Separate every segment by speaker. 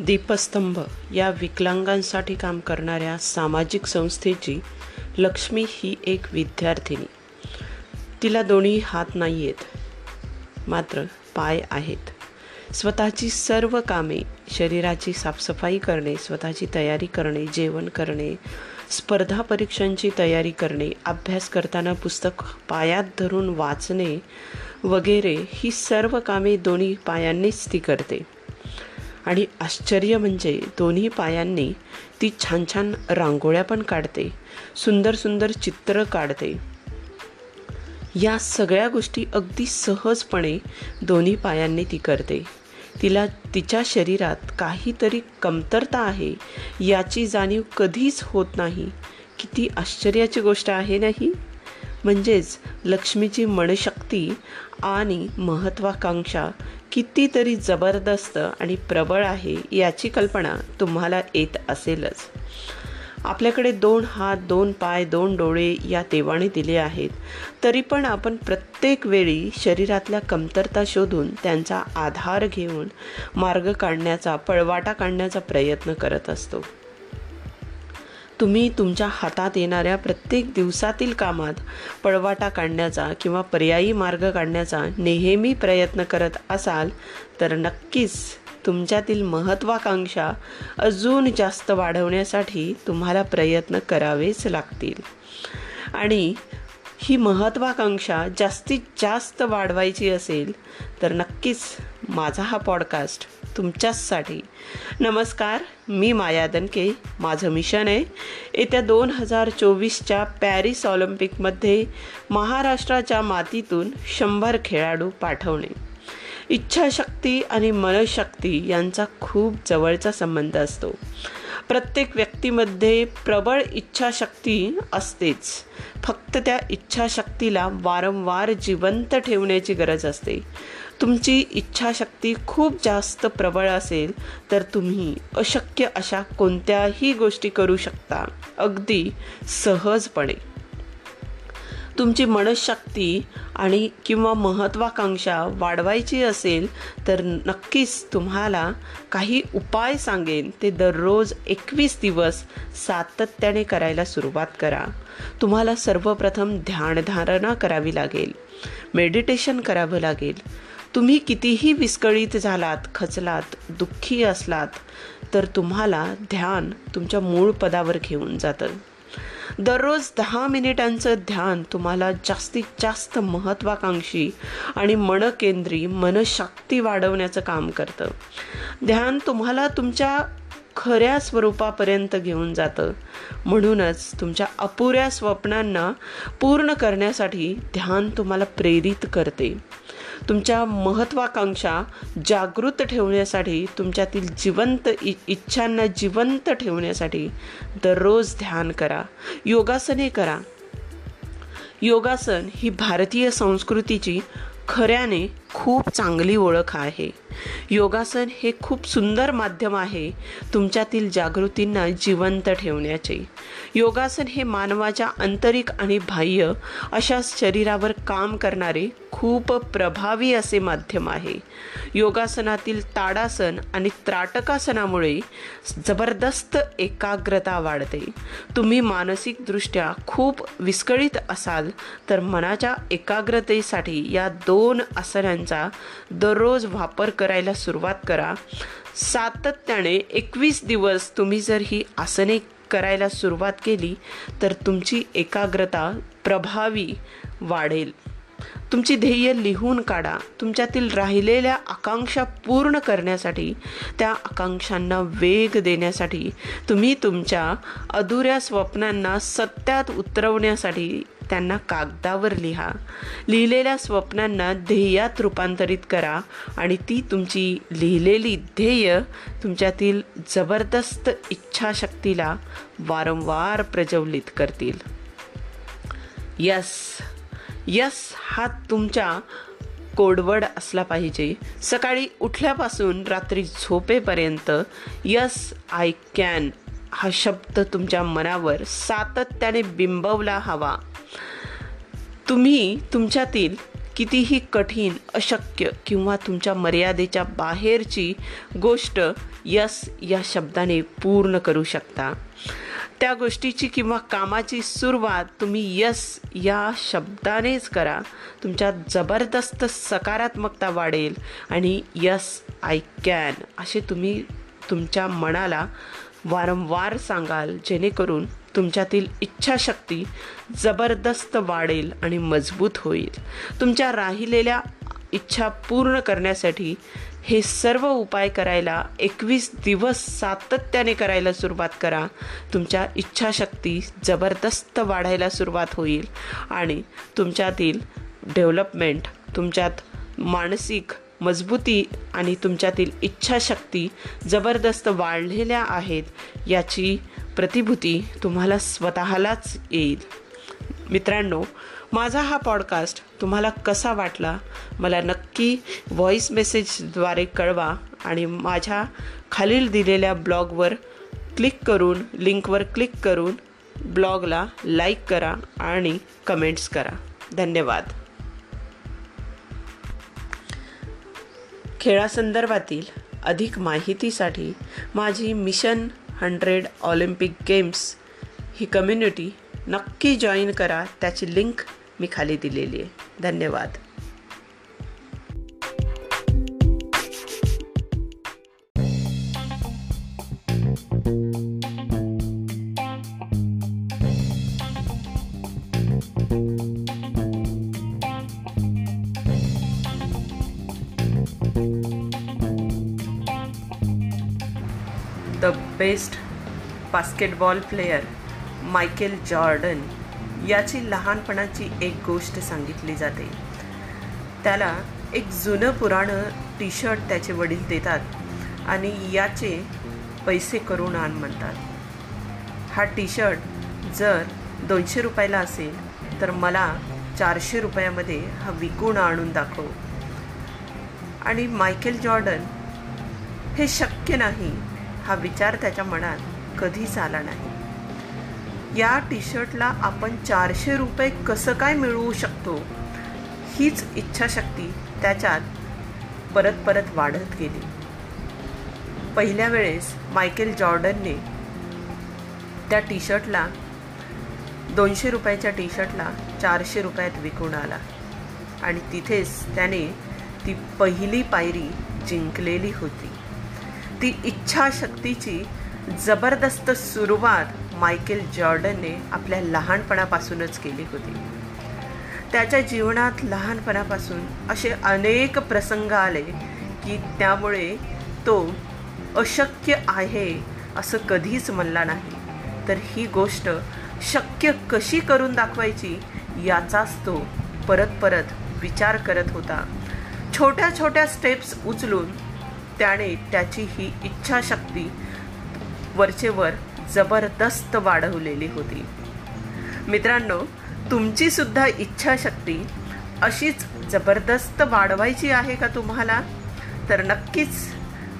Speaker 1: दीपस्तंभ या विकलांगांसाठी काम करणाऱ्या सामाजिक संस्थेची लक्ष्मी ही एक विद्यार्थिनी. तिला दोन्ही हात नाही आहेत मात्र पाय आहेत. स्वतःची सर्व कामे शरीराची साफसफाई करणे स्वतःची तयारी करणे जेवण करणे स्पर्धा परीक्षांची तयारी करणे अभ्यास करताना पुस्तक पायात धरून वाचणे वगैरे ही सर्व कामे दोन्ही पायांनीच ती करते. आणि आश्चर्य म्हणजे दोन्ही पायांनी ती छान छान रांगोळ्या पण काढते सुंदर सुंदर चित्र काढते. या सगळ्या गोष्टी अगदी सहजपणे दोन्ही पायांनी ती करते. तिला तिच्या शरीरात काहीतरी कमतरता आहे याची जाणीव कधीच होत नाही. किती आश्चर्याची गोष्ट आहे नाही? म्हणजेच लक्ष्मीची मनशक्ती आणि महत्त्वाकांक्षा कितीतरी जबरदस्त आणि प्रबळ आहे याची कल्पना तुम्हाला येत असेलच. आपल्याकडे दोन हात दोन पाय दोन डोळे या देवाने दिले आहेत. तरी पण आपण प्रत्येक वेळी शरीरातल्या कमतरता शोधून त्यांचा आधार घेऊन मार्ग काढण्याचा पळवाटा काढण्याचा प्रयत्न करत असतो. तुम्ही तुमच्या हातात येणाऱ्या प्रत्येक दिवसातील कामात पळवाटा काढण्याचा किंवा पर्यायी मार्ग काढण्याचा नेहमी प्रयत्न करत असाल तर नक्कीच तुमच्यातील महत्त्वाकांक्षा अजून जास्त वाढवण्यासाठी तुम्हाला प्रयत्न करावेच लागतील. आणि ही महत्त्वाकांक्षा जास्तीत जास्त वाढवायची असेल तर नक्कीच माझा हा पॉडकास्ट तुमच्याचसाठी. नमस्कार मी माया दनके. माझं मिशन आहे येत्या दोन हजार चोवीसच्या पॅरिस ऑलिम्पिकमध्ये महाराष्ट्राच्या मातीतून शंभर खेळाडू पाठवणे. इच्छाशक्ती आणि मनशक्ती यांचा खूप जवळचा संबंध असतो. प्रत्येक व्यक्तीमध्ये प्रबळ इच्छाशक्ती असतेच. फक्त त्या इच्छाशक्तीला वारंवार जिवंत ठेवण्याची गरज असते. तुमची इच्छाशक्ती खूप जास्त प्रबळ असेल तर तुम्ही अशक्य अशा कोणत्याही गोष्टी करू शकता. अगदी सहजपणे. तुमची मनशक्ती आणि किंवा महत्त्वाकांक्षा वाढवायची असेल तर नक्कीच तुम्हाला काही उपाय सांगेन. ते दररोज एकवीस दिवस सातत्याने करायला सुरुवात करा. तुम्हाला सर्वप्रथम ध्यानधारणा करावी लागेल. मेडिटेशन करावं लागेल. तुम्ही कितीही विस्कळीत झालात खचलात दुःखी असलात तर तुम्हाला ध्यान तुमच्या मूळ पदावर घेऊन जातं. दररोज दहा मिनिटांचं ध्यान तुम्हाला जास्तीत जास्त महत्त्वाकांक्षी आणि मनकेंद्री मनशक्ती वाढवण्याचं काम करतं. ध्यान तुम्हाला तुमच्या खऱ्या स्वरूपापर्यंत घेऊन जातं. म्हणूनच तुमच्या अपुऱ्या स्वप्नांना पूर्ण करण्यासाठी ध्यान तुम्हाला प्रेरित करते. तुमच्या महत्त्वाकांक्षा जागृत ठेवण्यासाठी तुमच्यातील जिवंत इ इच्छांना जिवंत ठेवण्यासाठी दररोज ध्यान करा योगासने करा. योगासन ही भारतीय संस्कृतीची खऱ्याने खूप चांगली ओळख आहे. योगासन हे खूप सुंदर माध्यम आहे तुमच्यातील जागृतींना जिवंत ठेवण्याचे. योगासन हे मानवाच्या आंतरिक आणि बाह्य अशा शरीरावर काम करणारे खूप प्रभावी असे माध्यम आहे. योगासनातील ताडासन आणि त्राटकासनामुळे जबरदस्त एकाग्रता वाढते. तुम्ही मानसिकदृष्ट्या खूप विस्कळीत असाल तर मनाच्या एकाग्रतेसाठी या दोन आसनांची दररोज वापर करायला सुरुवात करा. सातत्याने एकवीस दिवस तुम्ही जर ही आसने करायला सुरुवात केली तर तुमची एकाग्रता प्रभावी वाढेल. तुमची ध्येय लिहून काढा. तुमच्यातील राहिलेल्या आकांक्षा पूर्ण करण्यासाठी त्या आकांक्षांना वेग देण्यासाठी तुम्ही तुमच्या अधुऱ्या स्वप्नांना सत्यात उतरवण्यासाठी त्यांना कागदावर लिहा. लिहिलेल्या स्वप्नांना ध्येयात रूपांतरित करा आणि ती तुमची लिहिलेली ध्येय तुमच्यातील जबरदस्त इच्छाशक्तीला वारंवार प्रज्वलित करतील. यस. यस हा तुमच्या कोडवड असला पाहिजे. सकाळी उठल्यापासून रात्री झोपेपर्यंत यस आय कॅन हा शब्द तुमच्या मनावर सातत्याने बिंबवला हवा. तुम्ही तुमच्यातील कितीही कठीण अशक्य किंवा तुमच्या मर्यादेच्या बाहेरची गोष्ट यस या शब्दाने पूर्ण करू शकता. त्या गोष्टीची किंवा कामाची सुरुवात तुम्ही यस या शब्दानेच करा. तुमच्या जबरदस्त सकारात्मकता वाढेल आणि यस आय कॅन असे तुम्ही तुमच्या मनाला वारंवार सांगाल जेणेकरून तुमच्यातील इच्छाशक्ती जबरदस्त वाढेल आणि मजबूत होईल. तुमच्या राहिलेल्या इच्छा पूर्ण करण्यासाठी हे सर्व उपाय करायला एकवीस दिवस सातत्याने करायला सुरुवात करा. तुमच्या इच्छाशक्ती जबरदस्त वाढायला सुरुवात होईल आणि तुमच्यातील डेव्हलपमेंट तुमच्यात मानसिक मजबूती आणि तुमच्यातील इच्छाशक्ती जबरदस्त वाढलेल्या आहेत याची प्रतिभूती तुम्हाला स्वतःलाच येईल. मित्रांनो माझा हा पॉडकास्ट तुम्हाला कसा वाटला? मला नक्की व्हॉईस मेसेजद्वारे कळवा आणि माझ्या खालील दिलेल्या ब्लॉगवर क्लिक करून लिंकवर क्लिक करून ब्लॉगला लाईक करा आणि कमेंट्स करा. धन्यवाद. खेळासंदर्भातील अधिक माहितीसाठी माझी मिशन हंड्रेड ऑलिम्पिक गेम्स ही कम्युनिटी नक्की जॉईन करा त्याची लिंक मी खाली दिलेली आहे. धन्यवाद. Best basketball player Michael Jordan याची लहानपणाची एक गोष्ट सांगितली जाते. त्याला एक जुनं पुराणं टी शर्ट त्याचे वडील देतात आणि याचे पैसे करून आण म्हणतात. हा टी शर्ट जर दोनशे रुपयाला असेल तर मला चारशे रुपयामध्ये हा विकून आणून दाखव. आणि मायकेल जॉर्डन हे शक्य नाही हा विचार त्याच्या मनात कधीच आला नाही. या टी शर्टला आपण चारशे रुपये कसं काय मिळवू शकतो? हीच इच्छाशक्ती त्याच्यात परत परत वाढत गेली. पहिल्या वेळेस मायकेल जॉर्डनने त्या टी शर्टला दोनशे रुपयाच्या टी शर्टला चारशे रुपयात विकून आला. आणि तिथेच त्याने ती पहिली पायरी जिंकलेली होती. ती इच्छाशक्तीची जबरदस्त सुरुवात मायकेल जॉर्डनने आपल्या लहानपणापासूनच केली होती. त्याच्या जीवनात लहानपणापासून असे अनेक प्रसंग आले की त्यामुळे तो अशक्य आहे असं कधीच म्हणला नाही. तर ही गोष्ट शक्य कशी करून दाखवायची याचाच तो परत परत विचार करत होता. छोट्या छोट्या स्टेप्स उचलून त्याने त्याची ही इच्छाशक्ती वरचेवर जबरदस्त वाढवलेली होती. मित्रांनो तुमची सुद्धा इच्छाशक्ती अशीच जबरदस्त वाढवायची आहे का तुम्हाला? तर नक्कीच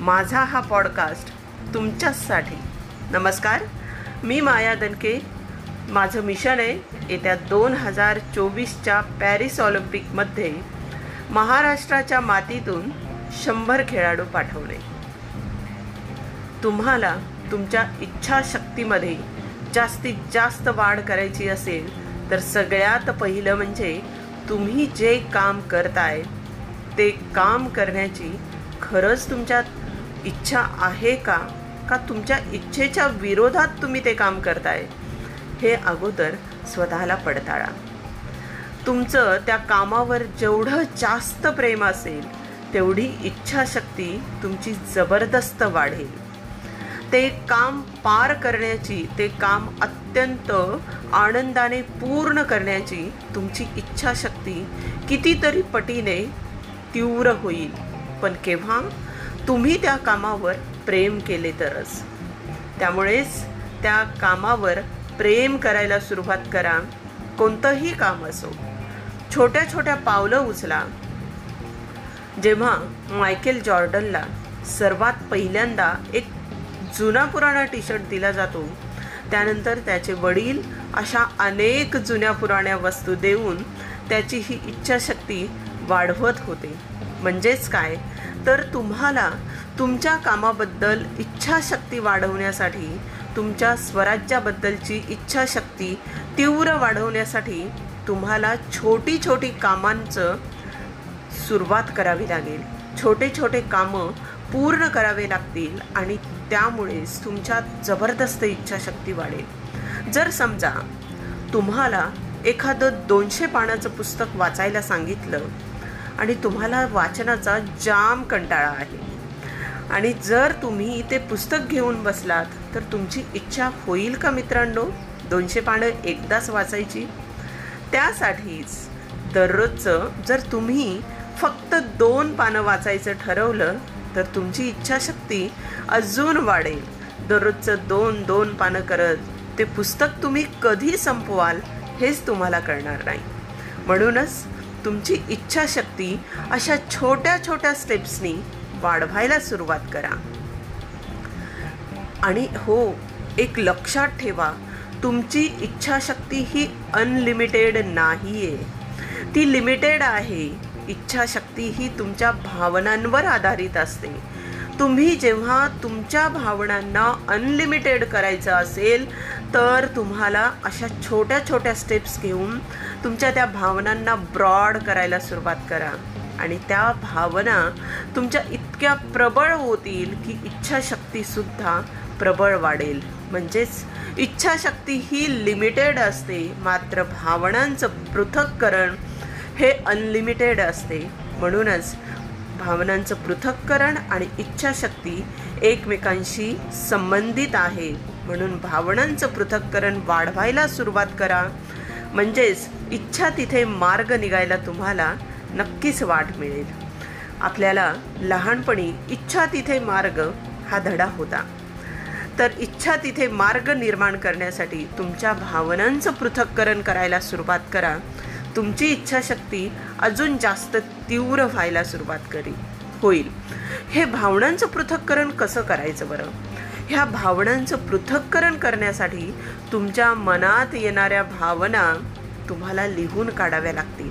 Speaker 1: माझा हा पॉडकास्ट तुमच्याचसाठी. नमस्कार मी माया दनके माझं मिशन आहे येत्या दोन हजार चोवीसच्या पॅरिस ऑलिम्पिकमध्ये महाराष्ट्राच्या मातीतून शंभर खेळाडू पाठवणे तुम्हाला तुमच्या इच्छाशक्तीमध्ये जास्तीत जास्त वाढ करायची असेल तर सगळ्यात पहिलं म्हणजे तुम्ही जे काम करताय ते काम करण्याची खरंच तुमच्यात इच्छा आहे का? का तुमच्या इच्छेच्या विरोधात तुम्ही ते काम करताय? हे अगोदर स्वतःला पडताळा. तुमचं त्या कामावर जेवढं जास्त प्रेम असेल तेवढी इच्छाशक्ती तुमची जबरदस्त वाढेल. ते काम पार करण्याची ते काम अत्यंत आनंदाने पूर्ण करण्याची तुमची इच्छाशक्ती कितीतरी पटीने तीव्र होईल. पण केव्हा? तुम्ही त्या कामावर प्रेम केले तरच. त्यामुळेच त्या कामावर प्रेम करायला सुरुवात करा. कोणतंही काम असो. छोट्या छोट्या पावलं उचला. जेव्हा मायकेल जॉर्डनला सर्वात पहिल्यांदा एक जुना पुराणा टी शर्ट दिला जातो त्यानंतर त्याचे वडील अशा अनेक जुन्या पुराण्या वस्तू देऊन त्याची ही इच्छाशक्ती वाढवत होते. म्हणजेच काय? तर तुम्हाला तुमच्या कामाबद्दल इच्छाशक्ती वाढवण्यासाठी तुमच्या स्वराज्याबद्दलची इच्छाशक्ती तीव्र वाढवण्यासाठी तुम्हाला छोटी छोटी कामांचं सुरुवात करावी लागेल. छोटे छोटे कामं पूर्ण करावे लागतील आणि त्यामुळेच तुमच्यात जबरदस्त इच्छाशक्ती वाढेल. जर समजा तुम्हाला एखादं दोनशे पानाचं पुस्तक वाचायला सांगितलं आणि तुम्हाला वाचनाचा जाम कंटाळा आहे आणि जर तुम्ही ते पुस्तक घेऊन बसलात तर तुमची इच्छा होईल का मित्रांनो? दोनशे पानं एकदाच वाचायची? त्यासाठीच दररोजचं जर तुम्ही फक्त दोन पानं वाचायचं ठरवलं तर तुमची इच्छाशक्ती अजून वाढेल. दररोजचं दोन दोन पानं करत ते पुस्तक तुम्ही कधी संपवाल हेच तुम्हाला कळणार नाही. म्हणूनच तुमची इच्छाशक्ती अशा छोट्या छोट्या स्टेप्सनी वाढवायला सुरुवात करा. आणि हो एक लक्षात ठेवा तुमची इच्छाशक्ती ही अनलिमिटेड नाही आहे ती लिमिटेड आहे. इच्छाशक्ती ही तुमच्या भावनांवर आधारित असते. तुम्ही जेव्हा तुमच्या भावनांना अनलिमिटेड करायचं असेल तर तुम्हाला अशा छोट्या छोट्या स्टेप्स घेऊन तुमच्या त्या भावनांना ब्रॉड करायला सुरुवात करा. आणि त्या भावना तुमच्या इतक्या प्रबळ होतील की इच्छाशक्तीसुद्धा प्रबळ वाढेल. म्हणजेच इच्छाशक्ती ही लिमिटेड असते मात्र भावनांचं पृथक्करण हे अनलिमिटेड असते. म्हणूनच भावनांचं पृथक्करण आणि इच्छाशक्ती एकमेकांशी संबंधित आहे. म्हणून भावनांचं पृथक्करण वाढवायला सुरुवात करा. म्हणजेच इच्छा तिथे मार्ग निघायला तुम्हाला नक्कीच वाट मिळेल. आपल्याला लहानपणी इच्छा तिथे मार्ग हा धडा होता. तर इच्छा तिथे मार्ग निर्माण करण्यासाठी तुमच्या भावनांचं पृथक्करण करायला सुरुवात करा. तुमची इच्छाशक्ती अजून जास्त तीव्र व्हायला सुरुवात करी होईल. हे भावनांचं पृथक्करण कसं करायचं बरं? ह्या भावनांचं पृथक्करण करण्यासाठी तुमच्या मनात येणाऱ्या भावना तुम्हाला लिहून काढाव्या लागतील.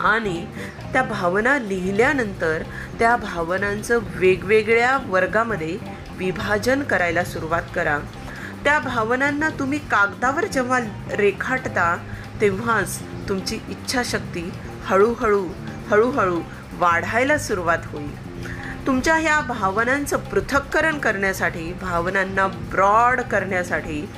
Speaker 1: आणि त्या भावना लिहिल्यानंतर त्या भावनांचं वेगवेगळ्या वर्गामध्ये विभाजन करायला सुरुवात करा. त्या भावनांना तुम्ही कागदावर जेव्हा रेखाटता तेव्हाच तुमची इच्छाशक्ती हळूहळू हळूहळू वाढायला सुरुवात होईल. तुमच्या ह्या भावनांचं पृथक्करण करण्यासाठी भावनांना ब्रॉड करण्यासाठी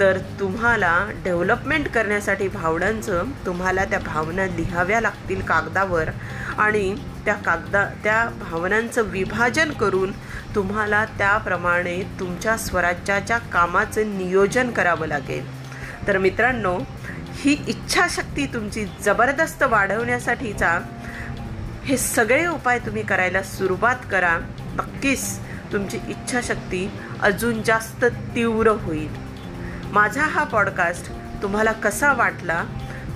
Speaker 1: तर तुम्हाला डेव्हलपमेंट करण्यासाठी भावनांचं तुम्हाला त्या भावना लिहाव्या लागतील कागदावर आणि त्या कागदा त्या भावनांचं विभाजन करून तुम्हाला त्याप्रमाणे तुमच्या स्वराज्याच्या कामाचं नियोजन करावं लागेल. तर मित्रांनो ही इच्छाशक्ती तुमची जबरदस्त वाढवण्यासाठीचा हे सगळे उपाय तुम्ही करायला सुरुवात करा. नक्कीच तुमची इच्छाशक्ती अजून जास्त तीव्र होईल. माझा हा पॉडकास्ट तुम्हाला कसा वाटला?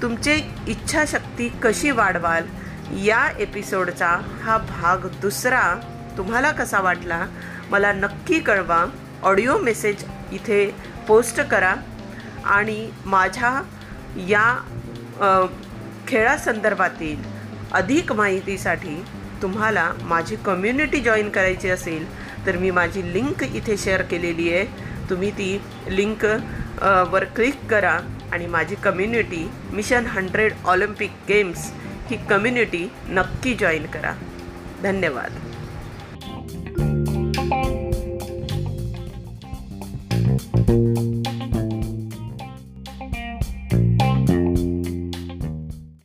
Speaker 1: तुमची इच्छाशक्ती कशी वाढवाल? या एपिसोडचा हा भाग दुसरा तुम्हाला कसा वाटला? मला नक्की कळवा. ऑडिओ मेसेज इथे पोस्ट करा. आणि माझ्या या खेळासंदर्भातील अधिक माहितीसाठी तुम्हाला माझी कम्युनिटी जॉईन करायची असेल तर मी माझी लिंक इथे शेअर केलेली आहे. तुम्ही ती लिंक वर क्लिक करा आणि माझी community mission hundred Olympic games ही कम्युनिटी नक्की जॉईन करा. धन्यवाद.